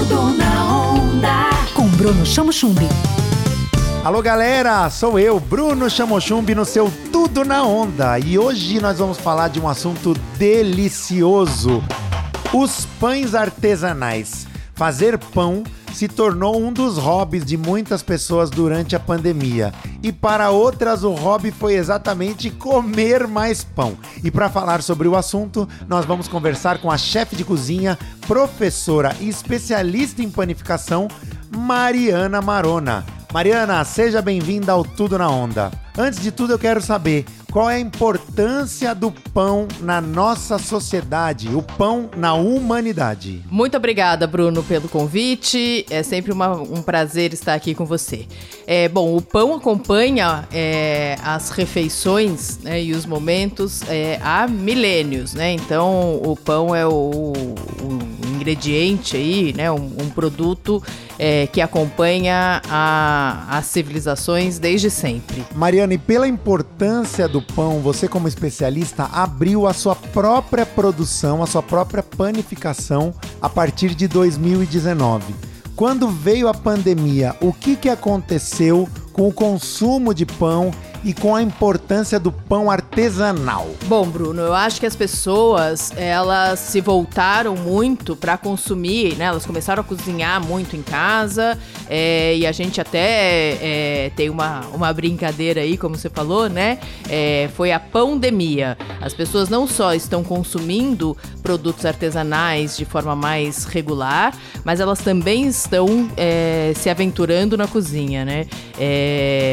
Tudo na onda. Com Bruno Chamo Chumbi. Alô galera, sou eu, Bruno Chamochumbi no seu Tudo na Onda e hoje nós vamos falar de um assunto delicioso: os pães artesanais. Fazer pão se tornou um dos hobbies de muitas pessoas durante a pandemia. E para outras, o hobby foi exatamente comer mais pão. E para falar sobre o assunto, nós vamos conversar com a chefe de cozinha, professora e especialista em panificação, Mariana Marona. Mariana, seja bem-vinda ao Tudo na Onda. Antes de tudo, eu quero saber qual é a importância do pão na nossa sociedade, o pão na humanidade. Muito obrigada, Bruno, pelo convite. É sempre uma, um prazer estar aqui com você. É, bom, o pão acompanha é, as refeições né, e os momentos é, há milênios, né? Então, o pão é o, o ingrediente aí, né? Um, um produto é, que acompanha a, as civilizações desde sempre. Mariana, e pela importância do pão, você como especialista abriu a sua própria produção, a sua própria panificação a partir de 2019. Quando veio a pandemia, o que, que aconteceu com o consumo de pão e com a importância do pão artesanal? Bom, Bruno, eu acho que as pessoas elas se voltaram muito para consumir, né? Elas começaram a cozinhar muito em casa é, e a gente até é, tem uma, uma brincadeira aí, como você falou, né? É, foi a pandemia. As pessoas não só estão consumindo produtos artesanais de forma mais regular, mas elas também estão se aventurando na cozinha, né?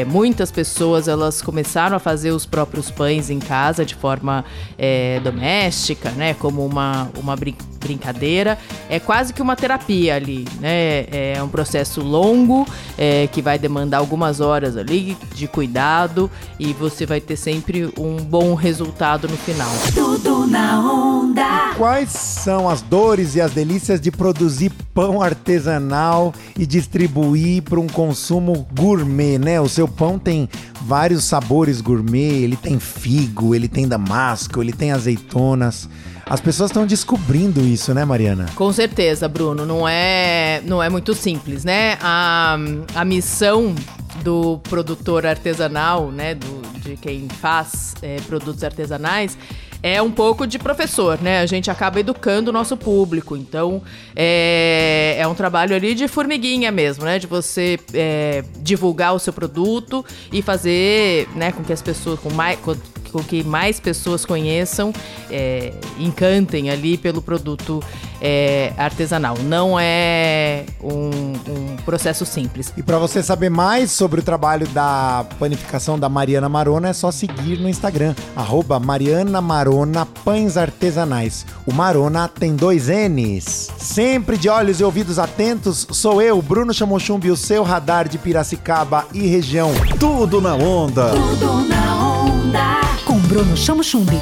Muitas pessoas elas começaram a fazer os próprios pães em casa de forma é, doméstica, né? Como uma, uma brin brincadeira. É quase que uma terapia ali, né? É um processo longo é, que vai demandar algumas horas ali de cuidado e você vai ter sempre um bom resultado no final. Tudo na onda. Quais são as dores e as delícias de produzir pão artesanal e distribuir para um consumo gourmet, né? O seu pão tem vários sabores gourmet, ele tem figo, ele tem damasco, ele tem azeitonas. As pessoas estão descobrindo isso, né, Mariana? Com certeza, Bruno. Não é, não é muito simples, né? A, a missão do produtor artesanal, né, do, de quem faz é, produtos artesanais, é um pouco de professor, né? A gente acaba educando o nosso público. Então, é, é um trabalho ali de formiguinha mesmo, né? De você é, divulgar o seu produto e fazer né, com que as pessoas, com mais, com, com que mais pessoas conheçam, é, encantem ali pelo produto é, artesanal. Não é um, um processo simples. E para você saber mais sobre o trabalho da panificação da Mariana Marona, é só seguir no Instagram, arroba Mariana Marona Pães Artesanais. O Marona tem dois N's. Sempre de olhos e ouvidos atentos, sou eu, Bruno Chamochumbi, o seu radar de Piracicaba e região. Tudo na onda. Tudo na onda. Com Bruno Chamo Chumbi.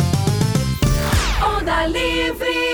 Onda livre.